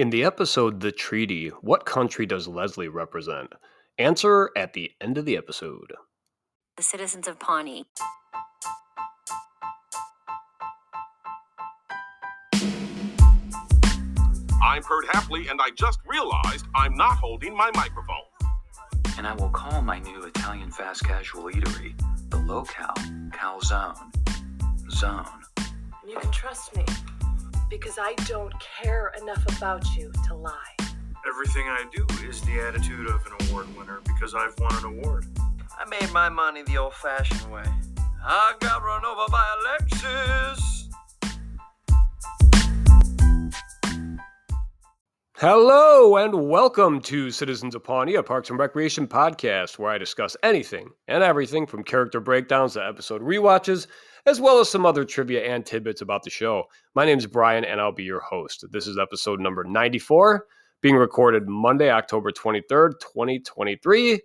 In the episode The Treaty, what country does Leslie represent? Answer at the end of the episode. The citizens of Pawnee. I'm Perd Hapley, and I just realized I'm not holding my microphone. And I will call my new Italian fast casual eatery the Locale Calzone Zone. You can trust me because I don't care enough about you to lie. Everything I do is the attitude of an award winner because I've won an award. I made my money the old fashioned way. I got run over by a Lexus. Hello and welcome to Citizens of Pawnee, a Parks and Recreation podcast where I discuss anything and everything from character breakdowns to episode rewatches, as well as some other trivia and tidbits about the show. My name is Brian and I'll be your host. This is episode number 94, being recorded Monday, October 23rd, 2023.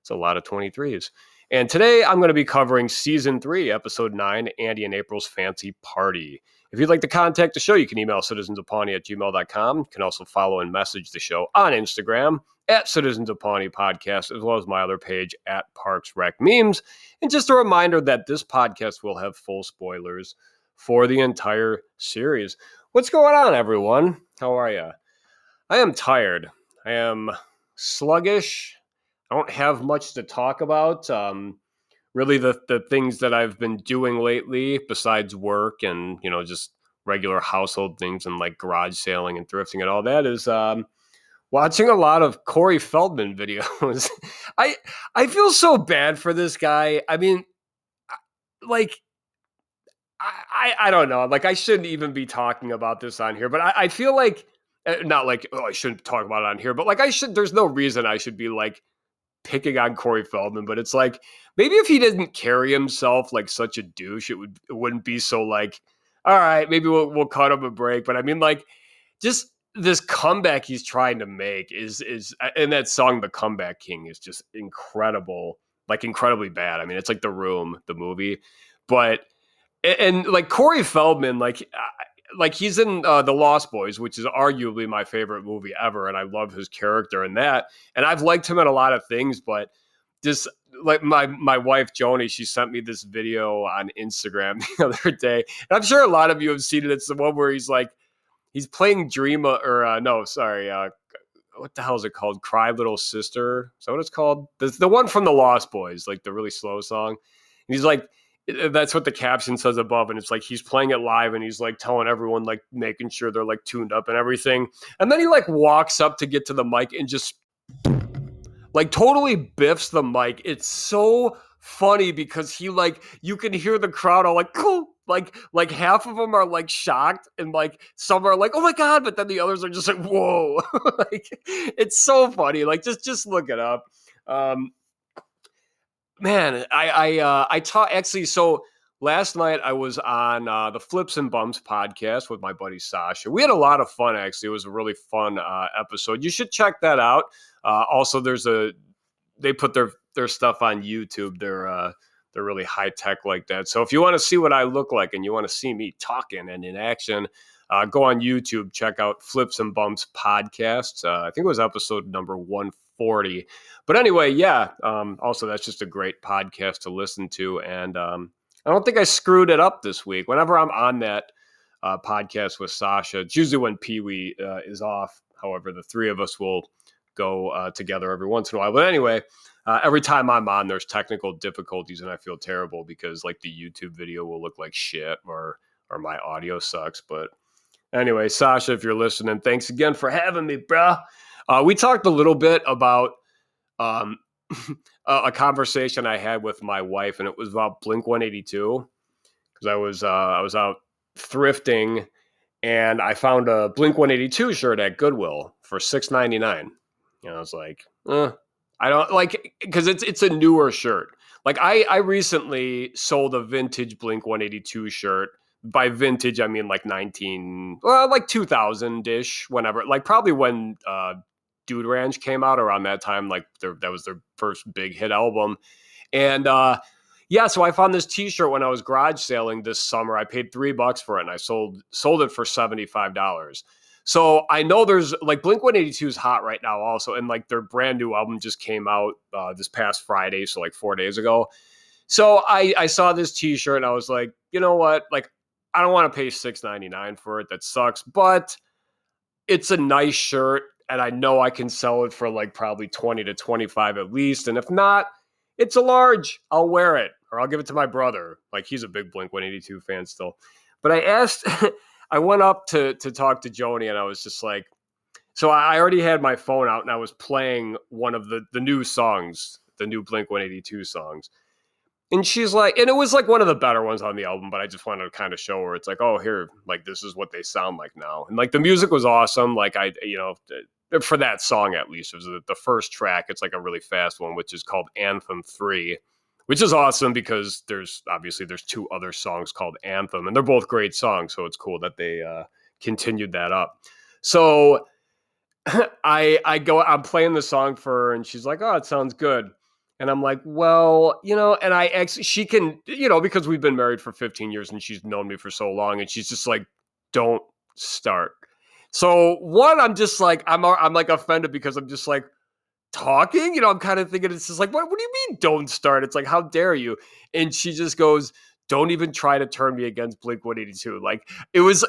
It's a lot of 23s. And today I'm going to be covering season three, episode nine, Andy and April's Fancy Party. If you'd like to contact the show, you can email citizensofpawnee at gmail.com. You can also follow and message the show on Instagram at Citizens of Pawnee Podcast, as well as my other page at Parks Rec Memes. And just a reminder that this podcast will have full spoilers for the entire series. What's going on, everyone? How are you? I am tired. I am sluggish. I don't have much to talk about. Um, really the the things that I've been doing lately besides work and you know just regular household things and like garage sailing and thrifting and all that is um, watching a lot of Corey Feldman videos. I I feel so bad for this guy. I mean, like. I, I don't know. Like I shouldn't even be talking about this on here, but I, I feel like eh, not like oh I shouldn't talk about it on here, but like I should. There's no reason I should be like picking on Corey Feldman, but it's like maybe if he didn't carry himself like such a douche, it would it wouldn't be so like, all right, maybe we'll we'll cut him a break. But I mean, like, just this comeback he's trying to make is is and that song, The Comeback King, is just incredible, like incredibly bad. I mean, it's like The Room, the movie, but and, and like Corey Feldman, like like he's in uh, the Lost Boys, which is arguably my favorite movie ever, and I love his character in that. And I've liked him in a lot of things, but just like my my wife Joni, she sent me this video on Instagram the other day, and I'm sure a lot of you have seen it. It's the one where he's like he's playing Dream or uh, no, sorry, uh, what the hell is it called? Cry Little Sister. Is that what it's called? The the one from the Lost Boys, like the really slow song. And he's like that's what the caption says above and it's like he's playing it live and he's like telling everyone like making sure they're like tuned up and everything. And then he like walks up to get to the mic and just like totally biffs the mic. It's so funny because he like you can hear the crowd all like cool. Like like half of them are like shocked and like some are like oh my god but then the others are just like whoa. Like it's so funny. Like just just look it up. Um man, I I uh, I taught actually. So last night I was on uh, the Flips and Bumps podcast with my buddy Sasha. We had a lot of fun. Actually, it was a really fun uh, episode. You should check that out. Uh, also, there's a they put their their stuff on YouTube. They're uh, they're really high tech like that. So if you want to see what I look like and you want to see me talking and in action. Uh, go on YouTube, check out Flips and Bumps podcast. Uh, I think it was episode number 140. But anyway, yeah. Um, also, that's just a great podcast to listen to. And um, I don't think I screwed it up this week. Whenever I'm on that uh, podcast with Sasha, it's usually when Pee Wee uh, is off. However, the three of us will go uh, together every once in a while. But anyway, uh, every time I'm on, there's technical difficulties, and I feel terrible because like the YouTube video will look like shit or or my audio sucks. But Anyway, Sasha, if you're listening, thanks again for having me, bro. Uh, we talked a little bit about um, a conversation I had with my wife, and it was about Blink 182 because I was uh, I was out thrifting, and I found a Blink 182 shirt at Goodwill for six ninety nine. And I was like, eh, I don't like because it's it's a newer shirt. Like I I recently sold a vintage Blink 182 shirt by vintage, I mean like 19, well, like 2000 ish, whenever, like probably when uh, Dude Ranch came out around that time, like their, that was their first big hit album. And uh, yeah, so I found this T-shirt when I was garage sailing this summer. I paid three bucks for it, and I sold sold it for seventy five dollars. So I know there's like Blink 182 is hot right now, also, and like their brand new album just came out uh, this past Friday, so like four days ago. So I I saw this T-shirt and I was like, you know what, like I don't want to pay six ninety nine for it. That sucks, but it's a nice shirt, and I know I can sell it for like probably twenty to twenty five at least, and if not, it's a large. I'll wear it, or I'll give it to my brother. Like he's a big Blink 182 fan still. But I asked, I went up to to talk to Joni, and I was just like, so I already had my phone out, and I was playing one of the the new songs, the new Blink 182 songs. And she's like, and it was like one of the better ones on the album, but I just wanted to kind of show her. It's like, oh, here, like this is what they sound like now, and like the music was awesome. Like I, you know, for that song at least, it was the first track. It's like a really fast one, which is called Anthem Three, which is awesome because there's obviously there's two other songs called Anthem, and they're both great songs. So it's cool that they uh, continued that up. So I I go, I'm playing the song for her, and she's like, oh, it sounds good. And I'm like, well, you know, and I ex she can, you know, because we've been married for 15 years and she's known me for so long, and she's just like, don't start. So one, I'm just like, I'm I'm like offended because I'm just like talking, you know, I'm kind of thinking it's just like, what what do you mean don't start? It's like, how dare you? And she just goes, Don't even try to turn me against Blink 182. Like it was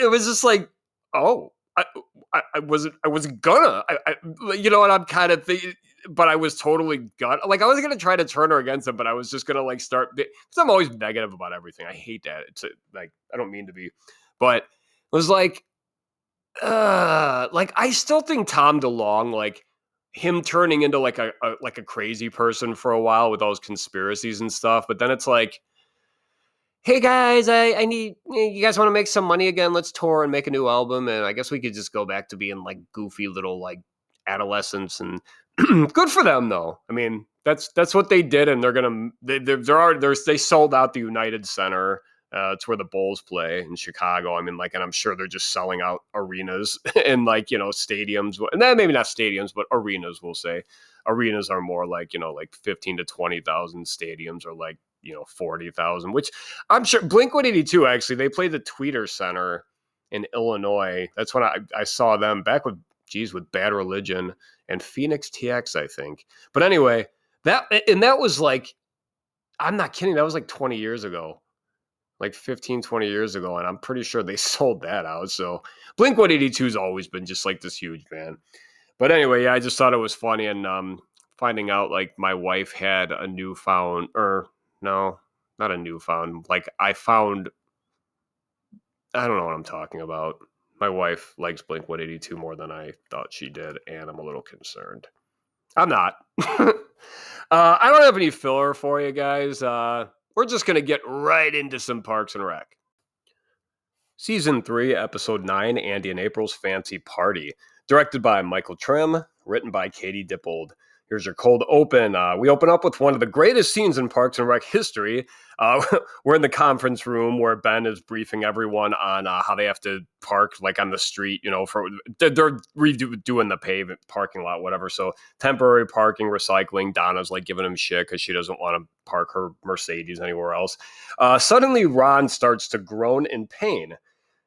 it was just like, oh, I, I, I wasn't I wasn't gonna. I, I, you know, and I'm kind of thinking but I was totally gut. Like I was gonna try to turn her against him, but I was just gonna like start because I'm always negative about everything. I hate that. It's a, like I don't mean to be, but it was like, uh, like I still think Tom DeLonge, like him turning into like a, a like a crazy person for a while with all his conspiracies and stuff. But then it's like, hey guys, I I need you guys want to make some money again? Let's tour and make a new album, and I guess we could just go back to being like goofy little like adolescents and good for them though. I mean, that's that's what they did, and they're gonna they there are there's they sold out the United Center. Uh, it's where the Bulls play in Chicago. I mean, like, and I'm sure they're just selling out arenas and like you know stadiums, and then maybe not stadiums, but arenas. We'll say arenas are more like you know like fifteen to twenty thousand. Stadiums are like you know forty thousand, which I'm sure Blink One Eighty Two actually they played the Tweeter Center in Illinois. That's when I I saw them back with geez with Bad Religion and Phoenix TX, I think. But anyway, that and that was like, I'm not kidding. That was like 20 years ago, like 15, 20 years ago. And I'm pretty sure they sold that out. So Blink 182 has always been just like this huge band. But anyway, yeah, I just thought it was funny. And um, finding out like my wife had a newfound, or no, not a newfound, like I found, I don't know what I'm talking about my wife likes Blink 182 more than I thought she did, and I'm a little concerned. I'm not. uh, I don't have any filler for you guys. Uh, we're just going to get right into some Parks and Rec. Season 3, Episode 9 Andy and April's Fancy Party. Directed by Michael Trim, written by Katie Dippold. Here's your cold open. Uh, we open up with one of the greatest scenes in Parks and Rec history. Uh, we're in the conference room where Ben is briefing everyone on uh, how they have to park, like on the street. You know, for they're, they're redoing the pavement parking lot, whatever. So temporary parking, recycling. Donna's like giving him shit because she doesn't want to park her Mercedes anywhere else. Uh, suddenly, Ron starts to groan in pain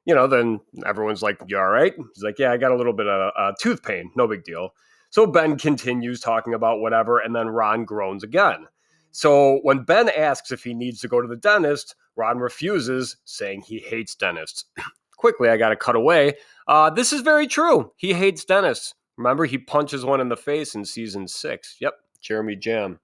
you know, then everyone's like, "You all right?" He's like, "Yeah, I got a little bit of uh, tooth pain. No big deal." So Ben continues talking about whatever, and then Ron groans again. So when Ben asks if he needs to go to the dentist, Ron refuses, saying he hates dentists. Quickly, I got to cut away. Uh, this is very true. He hates dentists. Remember, he punches one in the face in season six. Yep, Jeremy Jamm.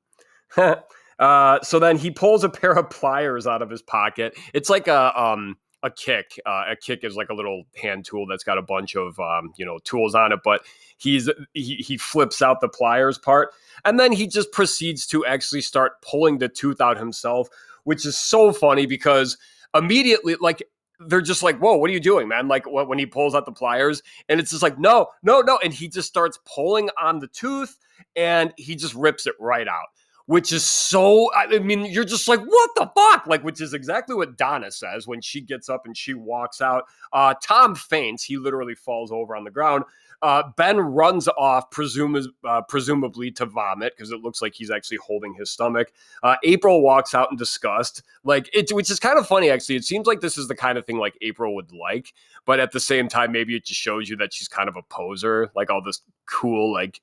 uh, so then he pulls a pair of pliers out of his pocket. It's like a um, a kick. Uh, a kick is like a little hand tool that's got a bunch of um, you know tools on it, but he's he, he flips out the pliers part, and then he just proceeds to actually start pulling the tooth out himself, which is so funny because immediately like they're just like, "Whoa, what are you doing, man?" Like when he pulls out the pliers, and it's just like, "No, no, no!" And he just starts pulling on the tooth, and he just rips it right out which is so I mean, you're just like, what the fuck? Like, which is exactly what Donna says when she gets up and she walks out. Uh, Tom faints, he literally falls over on the ground. Uh, ben runs off, presumes, uh, presumably to vomit because it looks like he's actually holding his stomach. Uh, April walks out in disgust, like it, which is kind of funny actually. It seems like this is the kind of thing like April would like, but at the same time, maybe it just shows you that she's kind of a poser, like all this cool like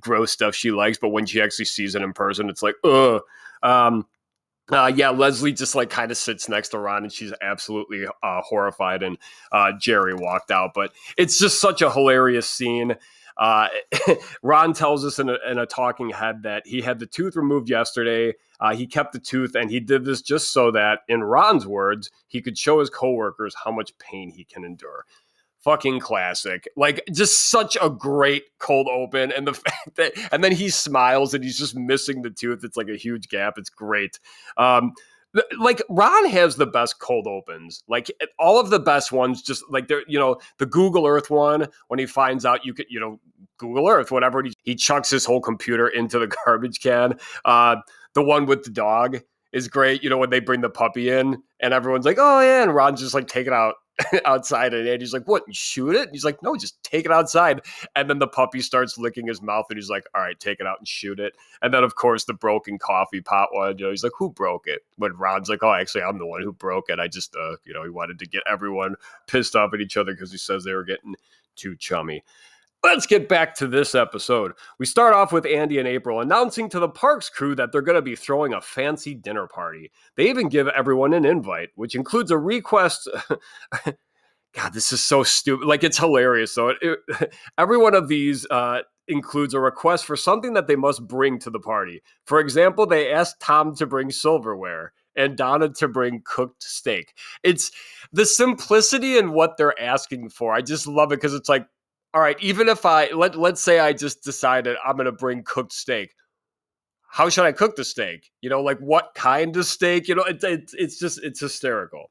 gross stuff she likes, but when she actually sees it in person, it's like, ugh. Um, uh, yeah, Leslie just like kind of sits next to Ron and she's absolutely uh, horrified. And uh, Jerry walked out, but it's just such a hilarious scene. Uh, Ron tells us in a, in a, talking head that he had the tooth removed yesterday. Uh, he kept the tooth and he did this just so that, in Ron's words, he could show his coworkers how much pain he can endure fucking classic. Like just such a great cold open and the fact that and then he smiles and he's just missing the tooth. It's like a huge gap. It's great. Um like Ron has the best cold opens. Like all of the best ones just like they're you know the Google Earth one when he finds out you could you know Google Earth whatever he, he chucks his whole computer into the garbage can. Uh the one with the dog is great. You know when they bring the puppy in and everyone's like, "Oh yeah," and Ron's just like taking out outside and Andy's like, What, shoot it? And he's like, No, just take it outside. And then the puppy starts licking his mouth and he's like, All right, take it out and shoot it. And then, of course, the broken coffee pot one, you know, he's like, Who broke it? When Ron's like, Oh, actually, I'm the one who broke it. I just, uh, you know, he wanted to get everyone pissed off at each other because he says they were getting too chummy. Let's get back to this episode. We start off with Andy and April announcing to the parks crew that they're going to be throwing a fancy dinner party. They even give everyone an invite, which includes a request. God, this is so stupid. Like, it's hilarious. So, it, it, every one of these uh, includes a request for something that they must bring to the party. For example, they asked Tom to bring silverware and Donna to bring cooked steak. It's the simplicity in what they're asking for. I just love it because it's like, all right, even if I let let's say I just decided I'm going to bring cooked steak. How should I cook the steak? You know, like what kind of steak? You know, it, it, it's just it's hysterical.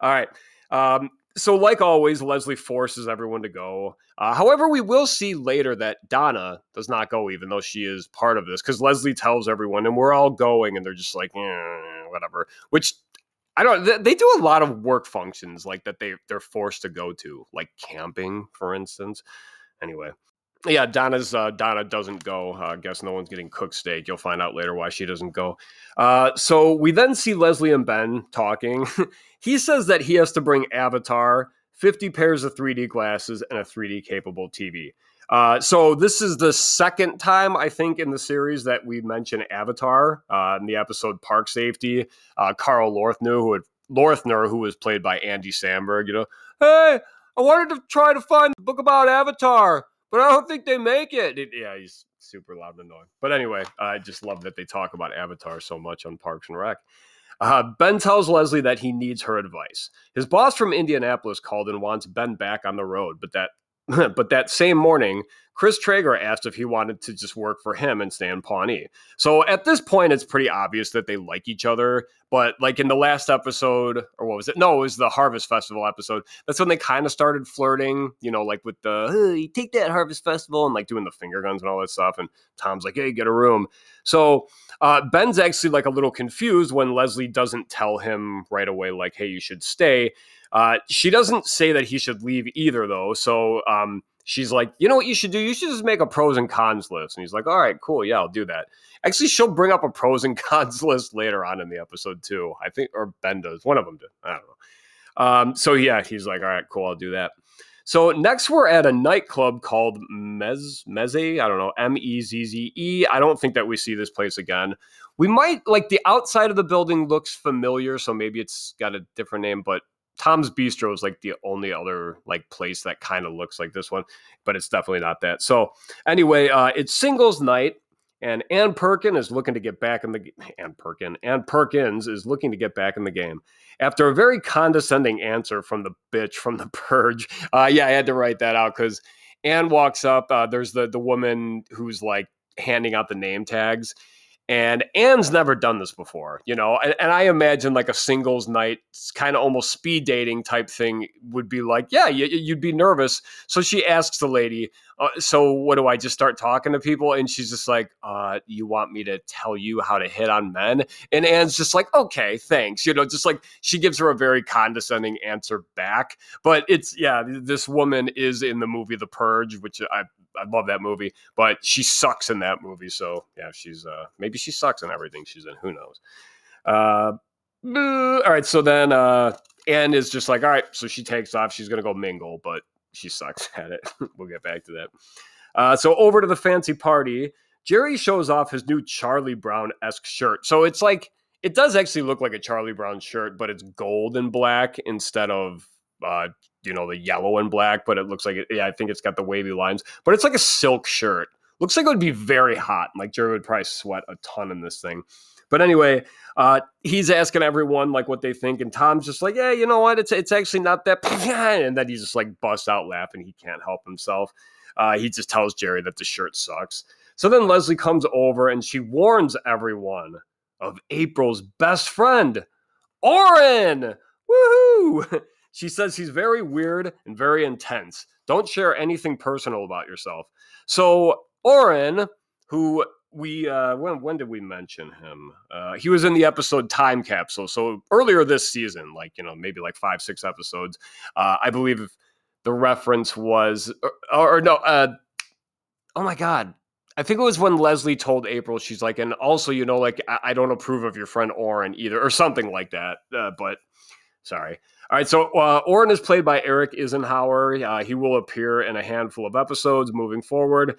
All right. Um, so, like always, Leslie forces everyone to go. Uh, however, we will see later that Donna does not go, even though she is part of this, because Leslie tells everyone, and we're all going, and they're just like, eh, whatever. Which I don't. They do a lot of work functions like that. They they're forced to go to, like camping, for instance. Anyway, yeah, Donna's uh, Donna doesn't go. I uh, guess no one's getting cooked steak. You'll find out later why she doesn't go. Uh, so we then see Leslie and Ben talking. he says that he has to bring Avatar, 50 pairs of 3D glasses, and a 3D capable TV. Uh, so this is the second time I think in the series that we mention Avatar uh, in the episode Park Safety. Uh, Carl Lorthner, who had, Lorthner, who was played by Andy Samberg, you know, hey, I wanted to try to find a book about Avatar, but I don't think they make it. it yeah, he's super loud and annoying. But anyway, I just love that they talk about Avatar so much on Parks and Rec. Uh, ben tells Leslie that he needs her advice. His boss from Indianapolis called and wants Ben back on the road, but that but that same morning, Chris Traeger asked if he wanted to just work for him and stay in Pawnee. So at this point, it's pretty obvious that they like each other. But like in the last episode, or what was it? No, it was the Harvest Festival episode. That's when they kind of started flirting, you know, like with the, hey, take that Harvest Festival and like doing the finger guns and all that stuff. And Tom's like, hey, get a room. So uh, Ben's actually like a little confused when Leslie doesn't tell him right away, like, hey, you should stay. Uh, she doesn't say that he should leave either, though. So um, she's like, you know what you should do? You should just make a pros and cons list. And he's like, all right, cool. Yeah, I'll do that. Actually, she'll bring up a pros and cons list later on in the episode, too. I think, or Ben does. One of them did. I don't know. Um, so yeah, he's like, all right, cool. I'll do that. So next we're at a nightclub called Mez Meze. I don't know M E Z Z E. I don't think that we see this place again. We might like the outside of the building looks familiar, so maybe it's got a different name, but Tom's Bistro is like the only other like place that kind of looks like this one, but it's definitely not that. So anyway, uh, it's singles night, and Ann Perkin is looking to get back in the Ann Perkin Ann Perkins is looking to get back in the game after a very condescending answer from the bitch from the Purge. Uh, yeah, I had to write that out because Ann walks up. Uh, there's the the woman who's like handing out the name tags and Ann's never done this before, you know. And, and I imagine like a singles night, kind of almost speed dating type thing would be like, yeah, you, would be nervous. So she asks the lady, uh, so what do I just start talking to people? And she's just like, uh, you want me to tell you how to hit on men? And Ann's just like, okay, thanks. You know, just like she gives her a very condescending answer back. But it's, yeah, this woman is in the movie The Purge, which I, I love that movie, but she sucks in that movie. So yeah, she's, uh, maybe she sucks in everything she's in. Who knows? Uh, all right. So then, uh, Anne is just like, all right. So she takes off. She's going to go mingle, but she sucks at it. we'll get back to that. Uh, so over to the fancy party, Jerry shows off his new Charlie Brown esque shirt. So it's like it does actually look like a Charlie Brown shirt, but it's gold and black instead of uh, you know the yellow and black. But it looks like it. Yeah, I think it's got the wavy lines, but it's like a silk shirt. Looks like it would be very hot. Like Jerry would probably sweat a ton in this thing. But anyway, uh, he's asking everyone like what they think, and Tom's just like, "Yeah, you know what? It's it's actually not that." And then he just like busts out laughing. He can't help himself. Uh, he just tells Jerry that the shirt sucks. So then Leslie comes over and she warns everyone of April's best friend, Orin. Woohoo! She says he's very weird and very intense. Don't share anything personal about yourself. So Orin, who we uh when when did we mention him uh he was in the episode time capsule so earlier this season like you know maybe like five six episodes uh i believe the reference was or, or no uh oh my god i think it was when leslie told april she's like and also you know like i, I don't approve of your friend orin either or something like that uh, but sorry all right, so uh, Orin is played by Eric Isenhower. Uh, he will appear in a handful of episodes moving forward.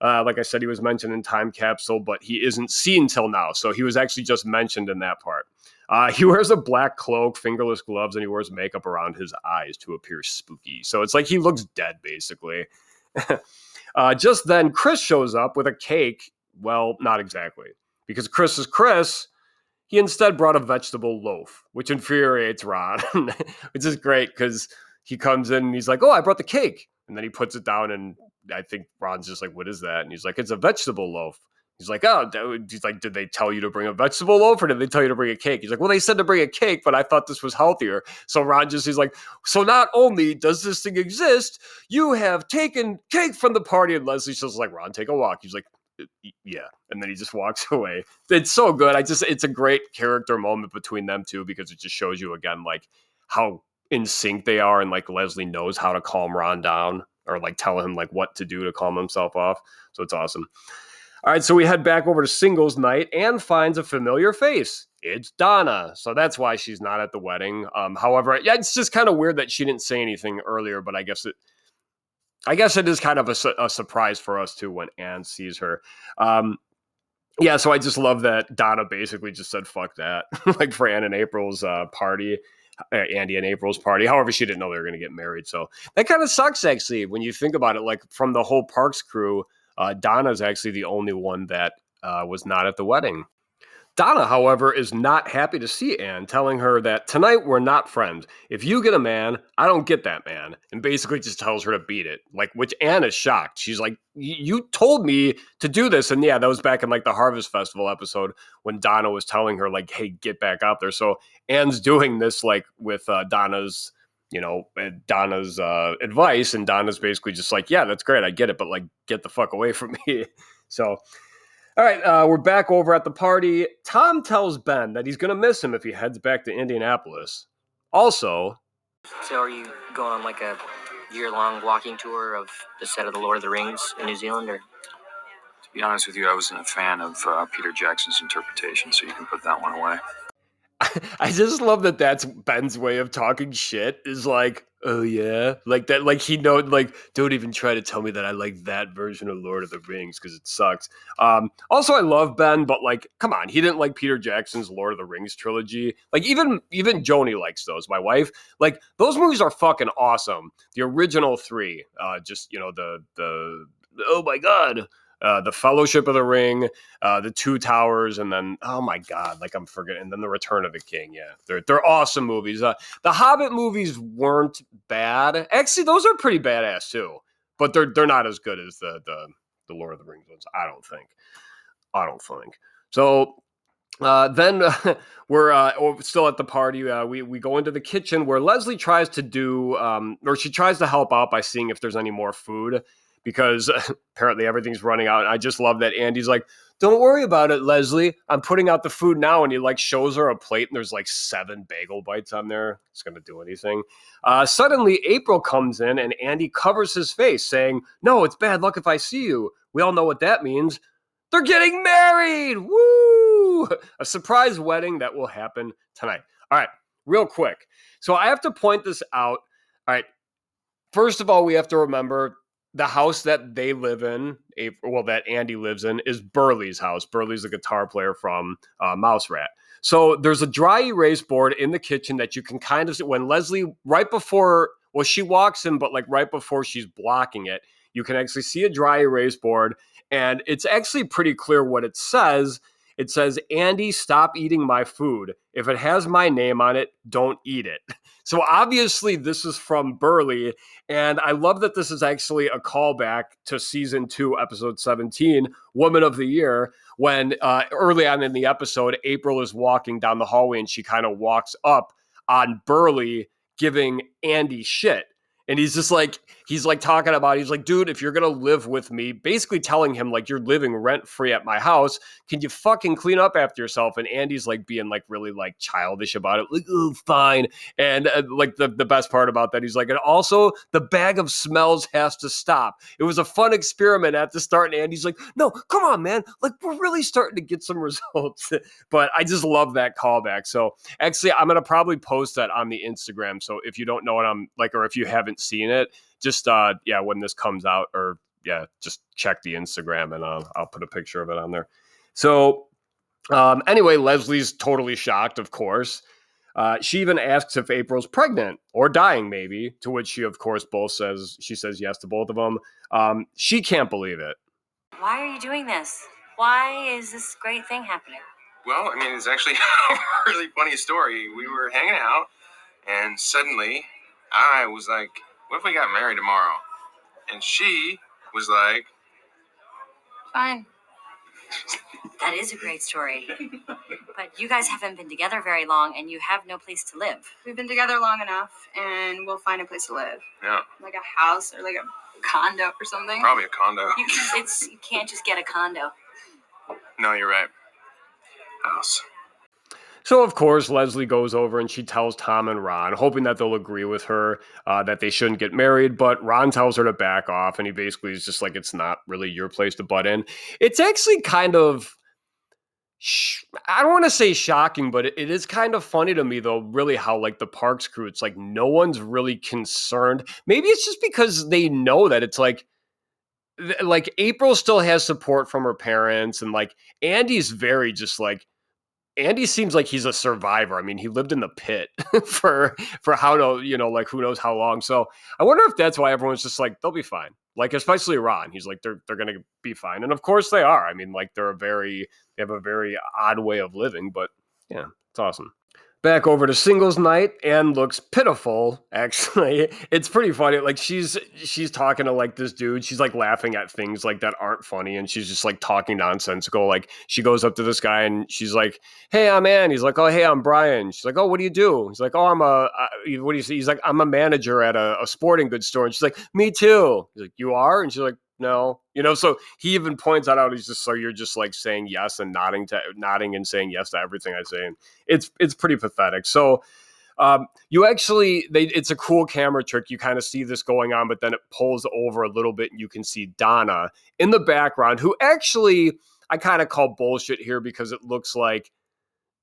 Uh, like I said, he was mentioned in Time Capsule, but he isn't seen till now. So he was actually just mentioned in that part. Uh, he wears a black cloak, fingerless gloves, and he wears makeup around his eyes to appear spooky. So it's like he looks dead, basically. uh, just then, Chris shows up with a cake. Well, not exactly, because Chris is Chris. He instead brought a vegetable loaf, which infuriates Ron, which is great because he comes in and he's like, "Oh, I brought the cake," and then he puts it down and I think Ron's just like, "What is that?" And he's like, "It's a vegetable loaf." He's like, "Oh," he's like, "Did they tell you to bring a vegetable loaf, or did they tell you to bring a cake?" He's like, "Well, they said to bring a cake, but I thought this was healthier." So Ron just he's like, "So not only does this thing exist, you have taken cake from the party." And Leslie's just like, "Ron, take a walk." He's like, uh, yeah and then he just walks away it's so good i just it's a great character moment between them two because it just shows you again like how in sync they are and like leslie knows how to calm ron down or like tell him like what to do to calm himself off. So it's awesome. All right, so we head back over to singles night and finds a familiar face. It's Donna, so that's why she's not at the wedding. Um, however, yeah, it's just kind of weird that she didn't say anything earlier, but I guess it, I guess it is kind of a, a surprise for us too when Ann sees her. Um, yeah, so I just love that Donna basically just said "fuck that," like for Anne and April's uh, party, Andy and April's party. However, she didn't know they were going to get married. So that kind of sucks, actually, when you think about it. Like from the whole Parks crew, uh, Donna's actually the only one that uh, was not at the wedding. Donna, however, is not happy to see Ann, telling her that tonight we're not friends. If you get a man, I don't get that man. And basically just tells her to beat it. Like, which Ann is shocked. She's like, You told me to do this. And yeah, that was back in like the Harvest Festival episode when Donna was telling her, like, hey, get back out there. So Ann's doing this like with uh, Donna's you know, Donna's uh, advice, and Donna's basically just like, "Yeah, that's great, I get it, but like, get the fuck away from me." so, all right, uh, we're back over at the party. Tom tells Ben that he's going to miss him if he heads back to Indianapolis. Also, so are you going on like a year-long walking tour of the set of the Lord of the Rings in New Zealand, or? To be honest with you, I wasn't a fan of uh, Peter Jackson's interpretation, so you can put that one away. I just love that that's Ben's way of talking shit is like, oh yeah, like that, like he know, like don't even try to tell me that I like that version of Lord of the Rings because it sucks. Um, also, I love Ben, but like, come on, he didn't like Peter Jackson's Lord of the Rings trilogy. Like even even Joni likes those. My wife, like those movies are fucking awesome. The original three, uh, just you know the the oh my god uh, the Fellowship of the Ring, uh, the Two Towers, and then oh my god, like I'm forgetting, and then the Return of the King. Yeah, they're they're awesome movies. Uh, the Hobbit movies weren't bad. Actually, those are pretty badass too, but they're they're not as good as the the the Lord of the Rings ones. I don't think. I don't think. So uh, then uh, we're uh, oh, still at the party. Uh, we we go into the kitchen where Leslie tries to do, um, or she tries to help out by seeing if there's any more food. Because apparently everything's running out. I just love that Andy's like, don't worry about it, Leslie. I'm putting out the food now. And he like shows her a plate and there's like seven bagel bites on there. It's going to do anything. Uh, suddenly, April comes in and Andy covers his face, saying, No, it's bad luck if I see you. We all know what that means. They're getting married. Woo! A surprise wedding that will happen tonight. All right, real quick. So I have to point this out. All right. First of all, we have to remember the house that they live in, well, that Andy lives in, is Burly's house. Burly's a guitar player from uh, Mouse Rat. So there's a dry erase board in the kitchen that you can kind of when Leslie, right before, well, she walks in, but like right before she's blocking it, you can actually see a dry erase board. And it's actually pretty clear what it says. It says, Andy, stop eating my food. If it has my name on it, don't eat it. So obviously, this is from Burly. And I love that this is actually a callback to season two, episode 17, Woman of the Year, when uh, early on in the episode, April is walking down the hallway and she kind of walks up on Burly giving Andy shit. And he's just like, he's like talking about, he's like, dude, if you're to live with me, basically telling him, like, you're living rent free at my house. Can you fucking clean up after yourself? And Andy's like being like really like childish about it. Like, oh, fine. And uh, like the, the best part about that, he's like, and also the bag of smells has to stop. It was a fun experiment at the start. And Andy's like, no, come on, man. Like, we're really starting to get some results. but I just love that callback. So actually, I'm to probably post that on the Instagram. So if you don't know what I'm like, or if you haven't seen it, just uh yeah, when this comes out, or yeah, just check the Instagram and uh, I'll put a picture of it on there. So um, anyway, Leslie's totally shocked, of course. Uh, she even asks if April's pregnant or dying, maybe. To which she, of course, both says she says yes to both of them. Um, she can't believe it. Why are you doing this? Why is this great thing happening? Well, I mean, it's actually a really funny story. We were hanging out, and suddenly I was like, what if we got married tomorrow? And she was like, Fine. that is a great story. But you guys haven't been together very long and you have no place to live. We've been together long enough and we'll find a place to live. yeah, Like a house or like a condo or something. probably a condo. You, it's, you can't just get a condo. No, you're right. House. So, of course, Leslie goes over and she tells Tom and Ron, hoping that they'll agree with her uh, that they shouldn't get married. But Ron tells her to back off, and he basically is just like, it's not really your place to butt in. It's actually kind of. I don't want to say shocking, but it- is kind of funny to me, though, really, how like the Parks crew, it's like no one's really concerned. Maybe it's just because they know that it's like, like April still has support from her parents, and like Andy's very just like, Andy seems like he's a survivor. I mean, he lived in the pit for for how to, you know, like who knows how long. So I wonder if that's why everyone's just like they'll be fine. Like especially Ron, he's like they're they're gonna be fine, and of course they are. I mean, like they're a very they have a very odd way of living, but yeah, it's awesome. Back over to singles night, and looks pitiful. Actually, it's pretty funny. Like she's she's talking to like this dude. She's like laughing at things like that aren't funny, and she's just like talking nonsensical. Like she goes up to this guy and she's like, "Hey, I'm Ann." He's like, "Oh, hey, I'm Brian." She's like, "Oh, what do you do?" He's like, "Oh, I'm a I- what do you say?" He's like, "I'm a manager at a, a sporting goods store." And she's like, "Me too." He's like, "You are?" And she's like, "No." You know, so he even points that out. He's just so you're just like saying yes and nodding to nodding and saying yes to everything I say, and it's it's pretty pathetic. So. Um, you actually, they, it's a cool camera trick. You kind of see this going on, but then it pulls over a little bit, and you can see Donna in the background, who actually I kind of call bullshit here because it looks like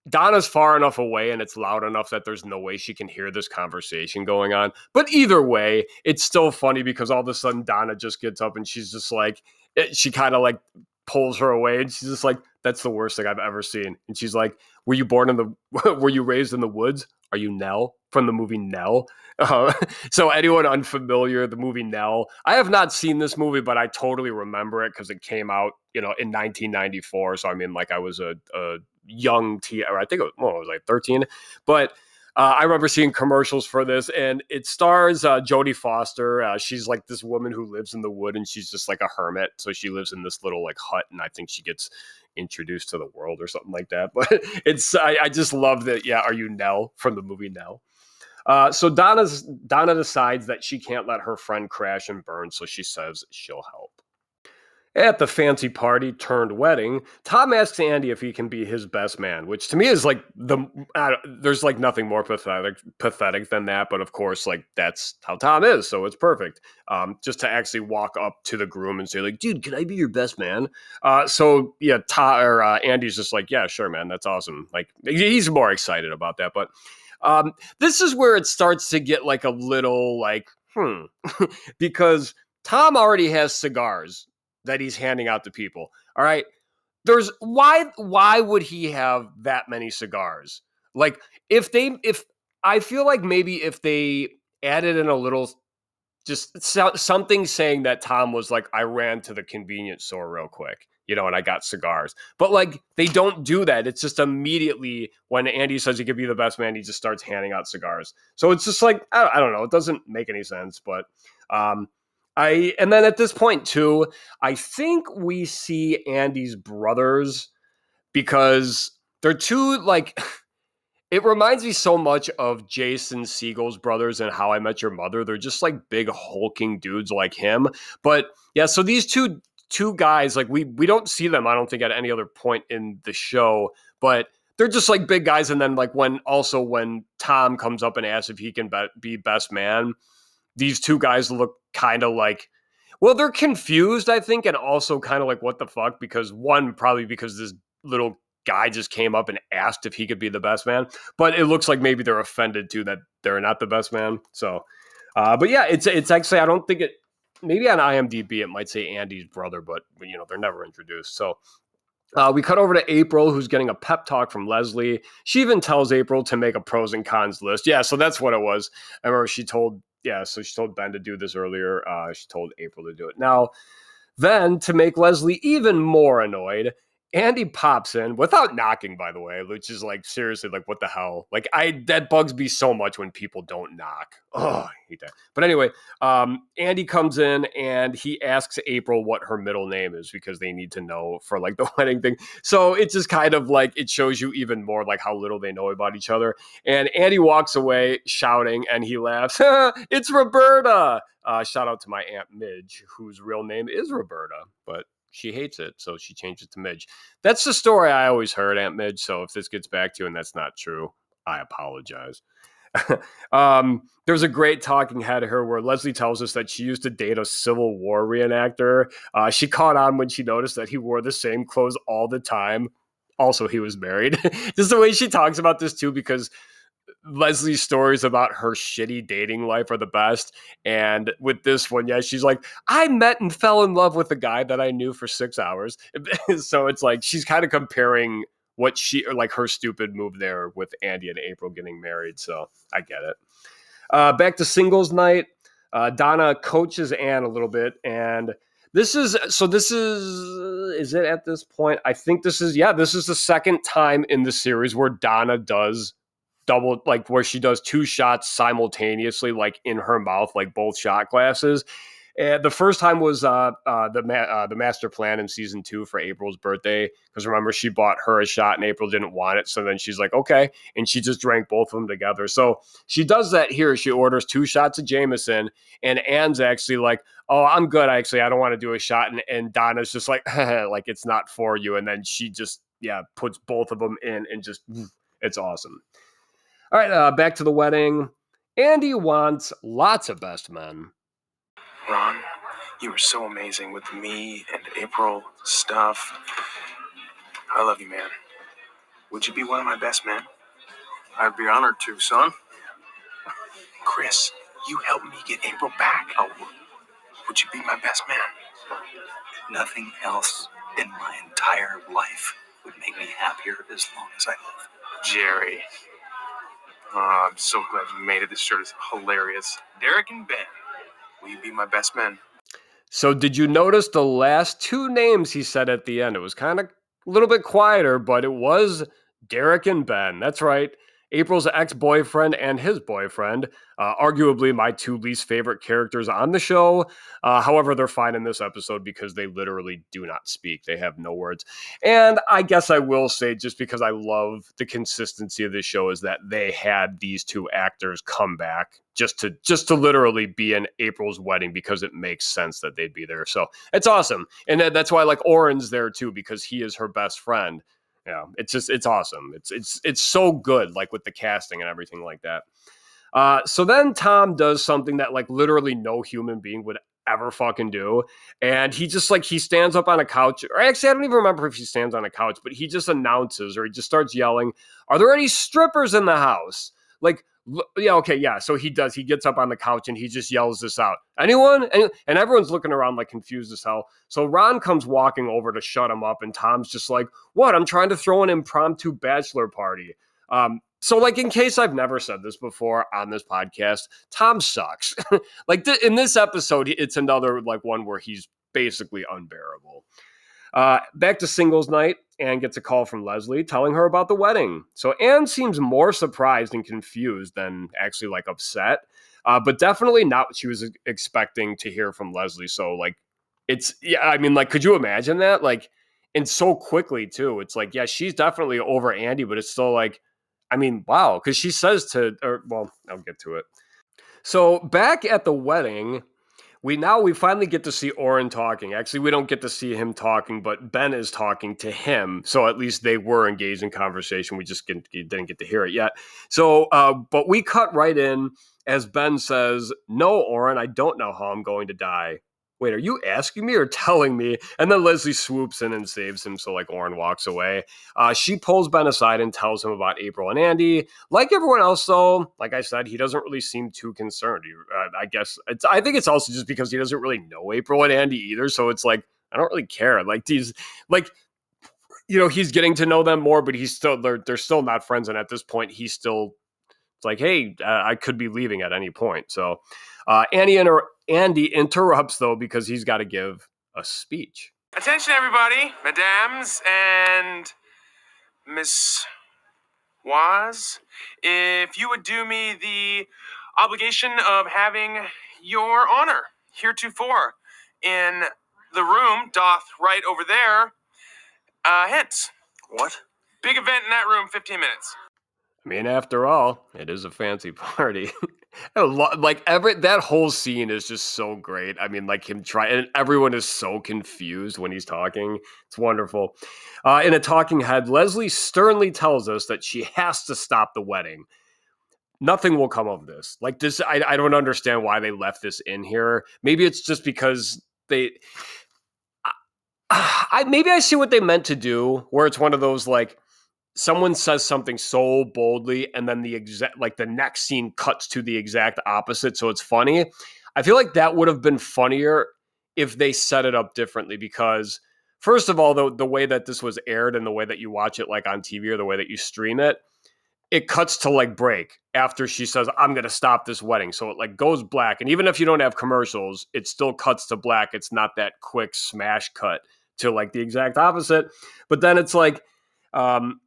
Donna's far enough away and it's loud enough that there's no way she can hear this conversation going on. But either way, it's still funny because all of a sudden Donna just gets up and she's just like, it, she kind of like pulls her away and she's just like, that's the worst thing I've ever seen. And she's like, were you born in the, were you raised in the woods? Are you Nell from the movie Nell? Uh, so anyone unfamiliar, the movie Nell, I have not seen this movie, but I totally remember it because it came out, you know, in 1994. So I mean, like I was a, a young teen, or I think it was, well, I was like 13, but uh, I remember seeing commercials for this, and it stars uh, Jodie Foster. Uh, she's like this woman who lives in the wood, and she's just like a hermit. So she lives in this little like hut, and I think she gets introduced to the world or something like that. But it's I, I just love that. Yeah, are you Nell from the movie Nell? Uh, so Donna's Donna decides that she can't let her friend crash and burn, so she says she'll help. At the fancy party turned wedding, Tom asks Andy if he can be his best man, which to me is like the there's like nothing more pathetic pathetic than that. But of course, like that's how Tom is, so it's perfect. Um, just to actually walk up to the groom and say like, "Dude, can I be your best man?" Uh, so yeah, Tom or uh, Andy's just like, "Yeah, sure, man, that's awesome." Like he's more excited about that, but um, this is where it starts to get like a little like hmm, because Tom already has cigars that he's handing out to people. All right. There's why why would he have that many cigars? Like if they if I feel like maybe if they added in a little just something saying that Tom was like I ran to the convenience store real quick, you know, and I got cigars. But like they don't do that. It's just immediately when Andy says he could be the best man, he just starts handing out cigars. So it's just like I, don't know. It doesn't make any sense, but um I and then at this point too, I think we see Andy's brothers because they're two like it reminds me so much of Jason Segel's brothers and How I Met Your Mother. They're just like big hulking dudes like him. But yeah, so these two two guys like we we don't see them I don't think at any other point in the show, but they're just like big guys and then like when also when Tom comes up and asks if he can be, be best man, these two guys look kind of like well they're confused i think and also kind of like what the fuck because one probably because this little guy just came up and asked if he could be the best man but it looks like maybe they're offended too that they're not the best man so uh, but yeah it's it's actually i don't think it maybe on imdb it might say andy's brother but you know they're never introduced so uh, we cut over to April, who's getting a pep talk from Leslie. She even tells April to make a pros and cons list. Yeah, so that's what it was. I remember she told yeah, so she told Ben to do this earlier. Uh, she told April to do it. Now, then to make Leslie even more annoyed, Andy pops in without knocking, by the way, which is like seriously, like what the hell? Like I that bugs me so much when people don't knock. Oh, I hate that. But anyway, um, Andy comes in and he asks April what her middle name is because they need to know for like the wedding thing. So it's just kind of like it shows you even more like how little they know about each other. And Andy walks away shouting and he laughs. it's Roberta. Uh, shout out to my aunt Midge, whose real name is Roberta, but she hates it, so she changed it to Midge. That's the story I always heard, Aunt Midge. So if this gets back to you and that's not true, I apologize. um, there's a great talking head here where Leslie tells us that she used to date a Civil War reenactor. Uh, she caught on when she noticed that he wore the same clothes all the time. Also, he was married. Just the way she talks about this too, because Leslie's stories about her shitty dating life are the best. And with this one, yeah, she's like, I met and fell in love with a guy that I knew for six hours. so it's like she's kind of comparing what she or like her stupid move there with Andy and April getting married. So I get it. Uh, back to singles night. Uh, Donna coaches Ann a little bit, and this is so. This is is it at this point? I think this is yeah. This is the second time in the series where Donna does double like where she does two shots simultaneously like in her mouth like both shot glasses and the first time was uh, uh, the ma- uh, the master plan in season two for April's birthday because remember she bought her a shot and April didn't want it, so then she's like okay, and she just drank both of them together. So she does that here. She orders two shots of Jameson, and Ann's actually like, oh, I'm good. Actually, I don't want to do a shot, and, and Donna's just like, like it's not for you, and then she just yeah puts both of them in and just it's awesome. All right, uh, back to the wedding. Andy wants lots of best men. Ron, you were so amazing with me and April stuff. I love you, man. Would you be one of my best men? I'd be honored to, son. Chris, you helped me get April back. Oh, would you be my best man? Nothing else in my entire life would make me happier as long as I live. Jerry, Oh, I'm so glad you made it. This shirt is hilarious. Derek and Ben, will you be my best men? So, did you notice the last two names he said at the end? It was kind of a little bit quieter, but it was Derek and Ben. That's right. April's ex boyfriend and his boyfriend, uh, arguably my two least favorite characters on the show. Uh, however, they're fine in this episode because they literally do not speak, they have no words. And I guess I will say, just because I love the consistency of this show, is that they had these two actors come back just to just to literally be in April's wedding because it makes sense that they'd be there. So it's awesome, and that's why I like Orin's there too because he is her best friend yeah, it's just it's awesome. It's it's it's so good, like with the casting and everything like that. Uh, so then Tom does something that like literally no human being would ever fucking do, and he just like he stands up on a couch, or actually I don't even remember if he stands on a couch, but he just announces or he just starts yelling, "Are there any strippers in the house?" Like yeah, okay, yeah. So he does. He gets up on the couch and he just yells this out. Anyone? And, and everyone's looking around like confused as hell. So Ron comes walking over to shut him up, and Tom's just like, "What? I'm trying to throw an impromptu bachelor party." Um, so like in case I've never said this before on this podcast, Tom sucks. like th- in this episode, it's another like one where he's basically unbearable. Uh, back to singles night, Ann gets a call from Leslie telling her about the wedding. So Ann seems more surprised and confused than actually like upset, uh, but definitely not what she was expecting to hear from Leslie. So like, it's yeah, I mean, like, could you imagine that? Like, and so quickly too. It's like, yeah, she's definitely over Andy, but it's still like, I mean, wow, because she says to, or well, I'll get to it. So back at the wedding, we now we finally get to see Orin talking. Actually, we don't get to see him talking, but Ben is talking to him. So at least they were engaged in conversation. We just didn't get to hear it yet. So, uh, but we cut right in as Ben says, "No, Orin, I don't know how I'm going to die." Wait, are you asking me or telling me? And then Leslie swoops in and saves him. So, like, Orin walks away. Uh, she pulls Ben aside and tells him about April and Andy. Like everyone else, though, like I said, he doesn't really seem too concerned. Uh, I guess it's, I think it's also just because he doesn't really know April and Andy either. So it's like, I don't really care. Like, these, like, you know, he's getting to know them more, but he's still, they're, they're still not friends. And at this point, he's still, it's like, hey, uh, I could be leaving at any point. So, uh, Andy inter- Andy interrupts though because he's got to give a speech. Attention, everybody, madams and Miss Waz. If you would do me the obligation of having your honor heretofore in the room doth right over there. Uh, hence. What? Big event in that room, 15 minutes. I mean, after all, it is a fancy party. Like every that whole scene is just so great. I mean, like him try and everyone is so confused when he's talking. It's wonderful. Uh, in a talking head, Leslie sternly tells us that she has to stop the wedding. Nothing will come of this. Like this, I, I don't understand why they left this in here. Maybe it's just because they. I, I maybe I see what they meant to do, where it's one of those like someone says something so boldly and then the exact like the next scene cuts to the exact opposite so it's funny. I feel like that would have been funnier if they set it up differently because first of all the, the way that this was aired and the way that you watch it like on tv or the way that you stream it it cuts to like break after she says i'm going to stop this wedding. So it like goes black and even if you don't have commercials it still cuts to black. It's not that quick smash cut to like the exact opposite. But then it's like um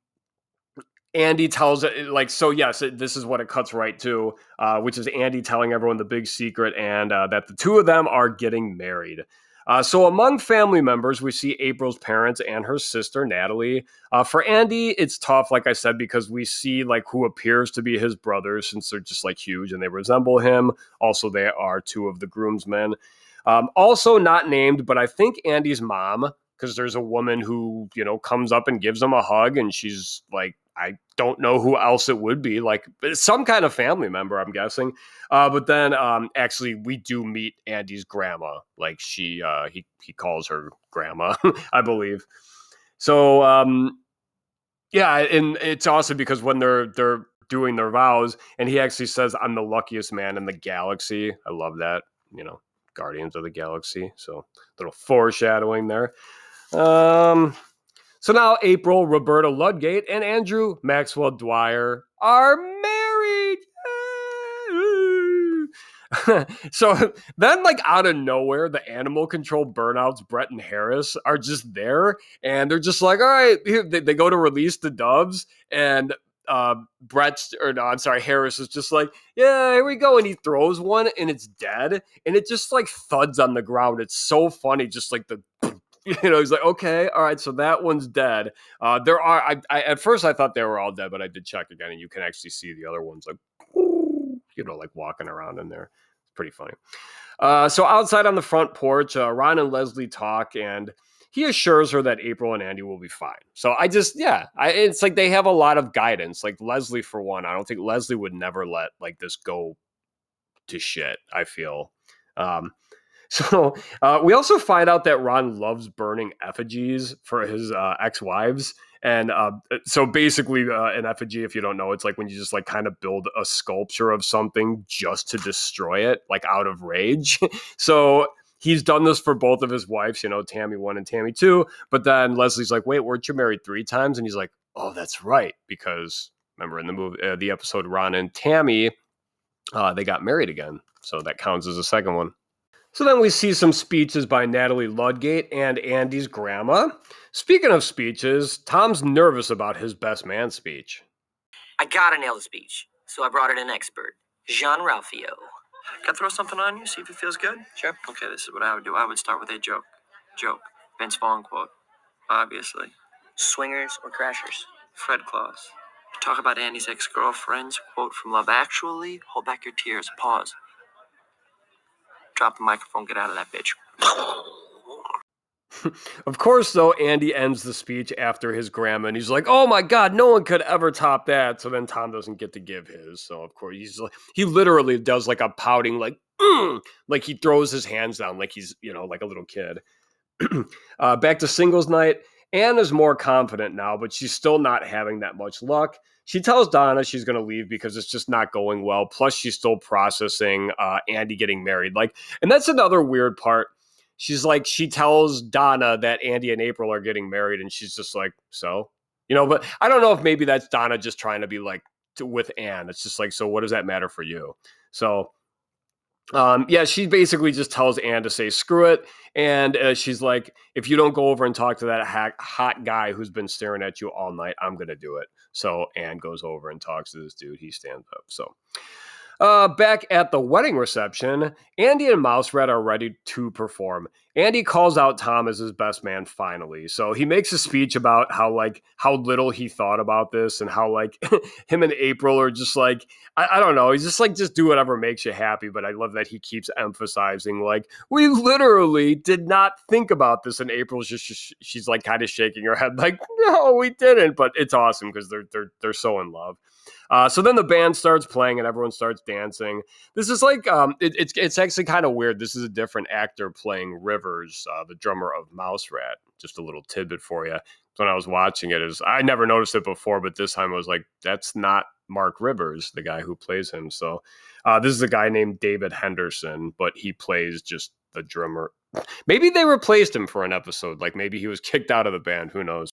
Andy tells it like so. Yes, it, this is what it cuts right to, uh, which is Andy telling everyone the big secret and uh, that the two of them are getting married. Uh, so among family members, we see April's parents and her sister Natalie. Uh, for Andy, it's tough, like I said, because we see like who appears to be his brothers, since they're just like huge and they resemble him. Also, they are two of the groomsmen. Um, also not named, but I think Andy's mom, because there's a woman who you know comes up and gives him a hug, and she's like I don't know who else it would be, like some kind of family member, I'm guessing. Uh, but then um, actually, we do meet Andy's grandma. Like she, uh, he he calls her grandma, I believe. So um, yeah, and it's awesome because when they're they're doing their vows, and he actually says, "I'm the luckiest man in the galaxy." I love that. You know, Guardians of the Galaxy. So little foreshadowing there. Um, so now April, Roberta Ludgate, and Andrew Maxwell Dwyer are married. so then, like out of nowhere, the animal control burnouts, Brett and Harris, are just there, and they're just like, "All right." They, they go to release the doves, and uh, Brett's or no, I'm sorry, Harris is just like, yeah, here we go, and he throws one and it's dead, and it just like thuds on the ground. It's so funny, just like the. You know, he's like, okay, all right, so that one's dead. Uh, there are, I, I, at first I thought they were all dead, but I did check again, and you can actually see the other ones like, you know, like walking around in there. It's pretty funny. Uh, so outside on the front porch, uh, Ron and Leslie talk, and he assures her that April and Andy will be fine. So I just, yeah, I, it's like they have a lot of guidance. Like Leslie, for one, I don't think Leslie would never let like this go to shit. I feel. Um, so uh, we also find out that Ron loves burning effigies for his uh, ex-wives. And uh, so basically, uh, an effigy, if you don't know, it's like when you just like kind of build a sculpture of something just to destroy it, like out of rage. so he's done this for both of his wives, you know, Tammy one and Tammy two. But then Leslie's like, "Wait, weren't you married three times?" And he's like, "Oh, that's right," because remember in the movie, uh, the episode, Ron and Tammy, uh, they got married again, so that counts as a second one. So then we see some speeches by Natalie Ludgate and Andy's grandma. Speaking of speeches, Tom's nervous about his best man speech. I gotta nail the speech, so I brought in an expert, Jean Ralphio. Can I throw something on you? See if it feels good? Sure. Okay, this is what I would do. I would start with a joke. Joke. Vince Vaughn quote. Obviously. Swingers or crashers? Fred Claus. Talk about Andy's ex girlfriends. Quote from Love Actually. Hold back your tears. Pause. Drop the microphone. Get out of that bitch. of course, though, Andy ends the speech after his grandma, and he's like, "Oh my god, no one could ever top that." So then Tom doesn't get to give his. So of course, he's like, he literally does like a pouting, like, mm! like he throws his hands down, like he's you know like a little kid. uh, back to singles night. Ann is more confident now, but she's still not having that much luck. She tells Donna she's going to leave because it's just not going well. Plus, she's still processing uh, Andy getting married. Like, and that's another weird part she's like she tells Donna that Andy and April are getting married, and she's just like, so you know. But I don't know if maybe that's Donna just trying to be like to, with Ann. It's just like, so what does that matter for you? So. Um, yeah, she basically just tells Ann to say screw it, and uh, she's like, if you don't go over and talk to that hot, hot guy who's been staring at you all night, I'm gonna do it. So Ann goes over and talks to this dude. He stands up. So uh, back at the wedding reception, Andy and Mouse Rat are ready to perform. Andy calls out Tom as his best man finally. So he makes a speech about how like how little he thought about this and how like him and April are just like I, I don't know. He's just like just do whatever makes you happy. But I love that he keeps emphasizing like we literally did not think about this. And April's just she's like kind of shaking her head like no, we didn't. But it's awesome because they're they're they're so in love. Uh, so then the band starts playing and everyone starts dancing. This is like um, it, it's it's actually kind of weird. This is a different actor playing Rivers, uh, the drummer of Mouse Rat. Just a little tidbit for you. When I was watching it, is I never noticed it before, but this time I was like, that's not Mark Rivers, the guy who plays him. So uh, this is a guy named David Henderson, but he plays just the drummer. Maybe they replaced him for an episode. Like maybe he was kicked out of the band. Who knows?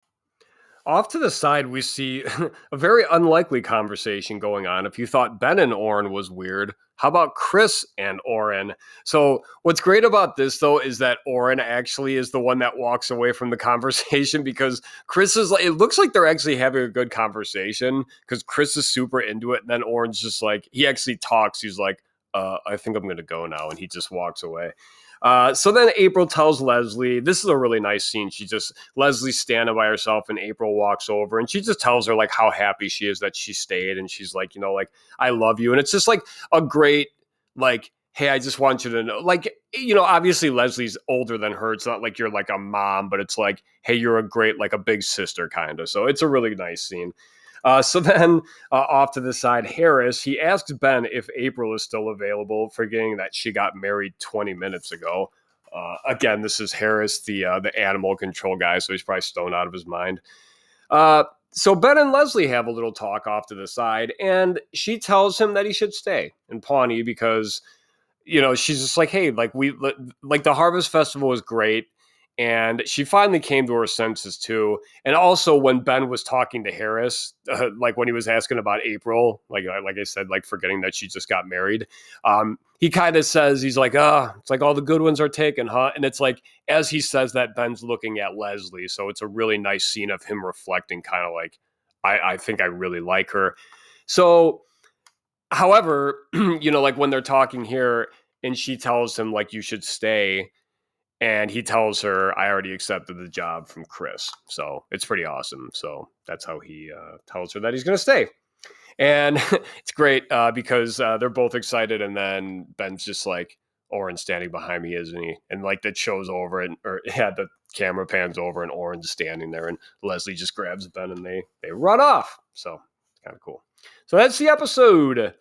Off to the side, we see a very unlikely conversation going on. If you thought Ben and Orin was weird, how about Chris and Orin? So, what's great about this, though, is that Orin actually is the one that walks away from the conversation because Chris is like, it looks like they're actually having a good conversation because Chris is super into it. And then Orin's just like, he actually talks. He's like, uh, I think I'm going to go now. And he just walks away. Uh, so then April tells Leslie, this is a really nice scene. She just, Leslie's standing by herself and April walks over and she just tells her like how happy she is that she stayed. And she's like, you know, like, I love you. And it's just like a great, like, hey, I just want you to know, like, you know, obviously Leslie's older than her. It's not like you're like a mom, but it's like, hey, you're a great, like a big sister kind of. So it's a really nice scene. Uh, so then, uh, off to the side, Harris he asks Ben if April is still available, forgetting that she got married 20 minutes ago. Uh, again, this is Harris, the uh, the animal control guy, so he's probably stoned out of his mind. Uh, so Ben and Leslie have a little talk off to the side, and she tells him that he should stay in Pawnee because, you know, she's just like, hey, like we like the Harvest Festival was great and she finally came to her senses too. And also, when Ben was talking to Harris, uh, like when he was asking about April, like uh, like I said, like forgetting that she just got married, um, he kind of says he's like, "Ah, oh, it's like all the good ones are taken, huh?" And it's like as he says that, Ben's looking at Leslie, so it's a really nice scene of him reflecting, kind of like, I, I think I really like her. So, however, you know, like when they're talking here and she tells him, like, you should stay. And he tells her, I already accepted the job from Chris. So it's pretty awesome. So that's how he uh, tells her that he's going to stay. And it's great uh, because uh, they're both excited. And then Ben's just like, Orin standing behind me, isn't he? And like that shows over and or yeah, the camera pans over and Orin's standing there and Leslie just grabs Ben and they they run off. So it's kind of cool. So that's the episode.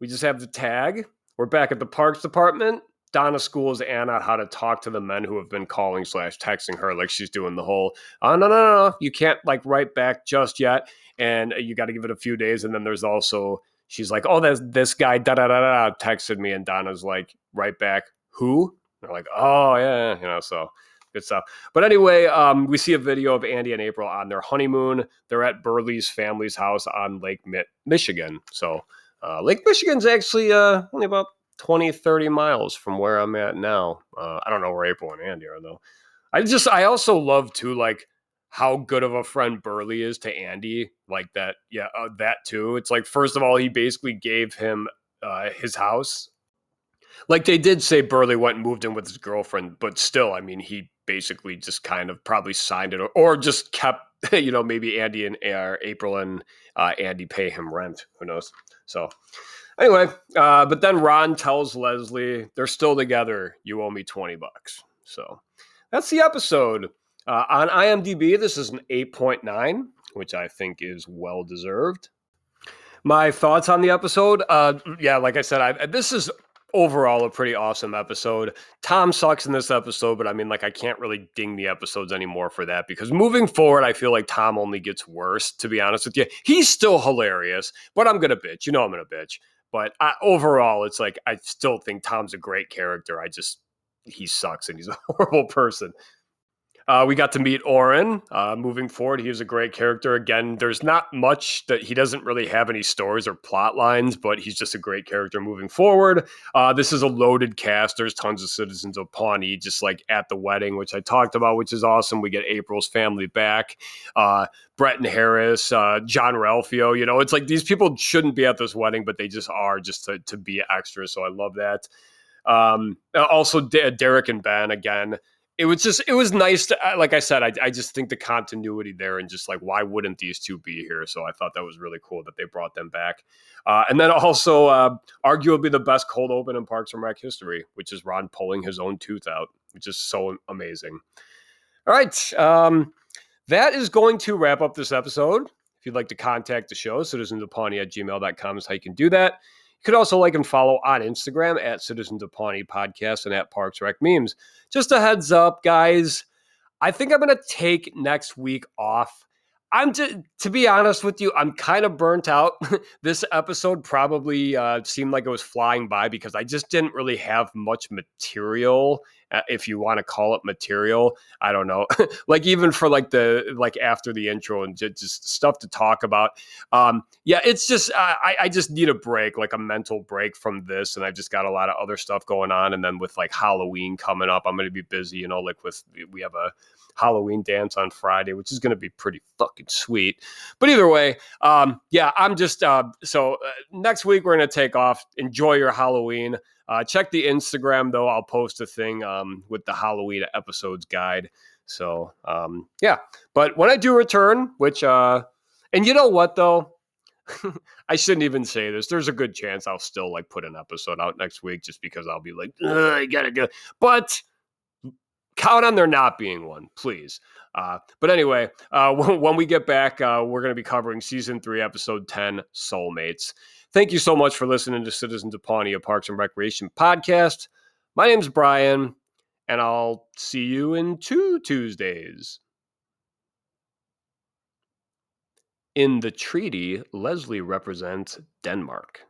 We just have the tag. We're back at the parks department. Donna schools Anna how to talk to the men who have been calling slash texting her like she's doing the whole oh no no no no you can't like write back just yet and you got to give it a few days and then there's also she's like, "Oh, this this guy da da da da texted me," and Donna's like, right back, "Who?" They're like, "Oh yeah," you know, so good stuff. But anyway, um, we see a video of Andy and April on their honeymoon. They're at Burly's family's house on Lake Michigan. So uh, Lake Michigan's actually uh, only about 20, 30 miles from where I'm at now. Uh, I don't know where April and Andy are though. I just I also love to like how good of a friend Burly is to Andy, like that. Yeah, uh, that too. It's like first of all, he basically gave him uh, his house. Like they did say, Burly went and moved in with his girlfriend, but still, I mean, he basically just kind of probably signed it or, or just kept, you know, maybe Andy and uh, April and uh, Andy pay him rent. Who knows? So anyway, uh, but then Ron tells Leslie they're still together. You owe me twenty bucks. So that's the episode. Uh, on IMDb, this is an 8.9, which I think is well deserved. My thoughts on the episode, uh, yeah, like I said, I, this is overall a pretty awesome episode. Tom sucks in this episode, but I mean, like, I can't really ding the episodes anymore for that because moving forward, I feel like Tom only gets worse, to be honest with you. He's still hilarious, but I'm going to bitch. You know, I'm going to bitch. But I, overall, it's like, I still think Tom's a great character. I just, he sucks and he's a horrible person. Uh, we got to meet Orin. Uh, moving forward, he was a great character. Again, there's not much that he doesn't really have any stories or plot lines, but he's just a great character moving forward. Uh, this is a loaded cast. There's tons of citizens of Pawnee, just like at the wedding, which I talked about, which is awesome. We get April's family back. Uh, Bretton Harris, uh, Jean Ralphio. You know, it's like these people shouldn't be at this wedding, but they just are just to, to be extras. So I love that. Um, also, D- Derek and Ben again it was just it was nice to like i said I, I just think the continuity there and just like why wouldn't these two be here? So i thought that was really cool that they brought them back. Uh, and then also uh, arguably the best cold open in parks and rec history which is ron pulling his own tooth out which is so amazing. All right um, that is going to wrap up this episode. If you'd like to contact the show citizensofpawnee at gmail.com is how you can do that you could also like and follow on Instagram at Citizens of Pawnee Podcast and at Parks Rec Memes. Just a heads up, guys. I think I'm going to take next week off. I'm to be honest with you, I'm kind of burnt out. this episode probably uh, seemed like it was flying by because I just didn't really have much material uh, if you want to call it material. I don't know. like even for like the like after the intro and just, just stuff to talk about. Um, yeah, it's just uh, I I just need a break, like a mental break from this, and I've just got a lot of other stuff going on. And then with like Halloween coming up, I'm going to be busy. You know, like with we have a Halloween dance on Friday, which is going to be pretty fucking sweet. But either way, um, yeah, I'm just uh, so uh, next week we're going to take off. Enjoy your Halloween. Uh, check the Instagram though. I'll post a thing um, with the Halloween episodes guide. So um, yeah, but when I do return, which uh, and you know what though, I shouldn't even say this. There's a good chance I'll still like put an episode out next week just because I'll be like, I gotta do. But count on there not being one, please. Uh, but anyway, uh, when, when, we get back, uh, we're going to be covering season three, episode 10, Soulmates. Thank you so much for listening to Citizens of Pawnee, Parks and Recreation podcast. My name's Brian, and I'll see you in two Tuesdays. In the treaty, Leslie represents Denmark.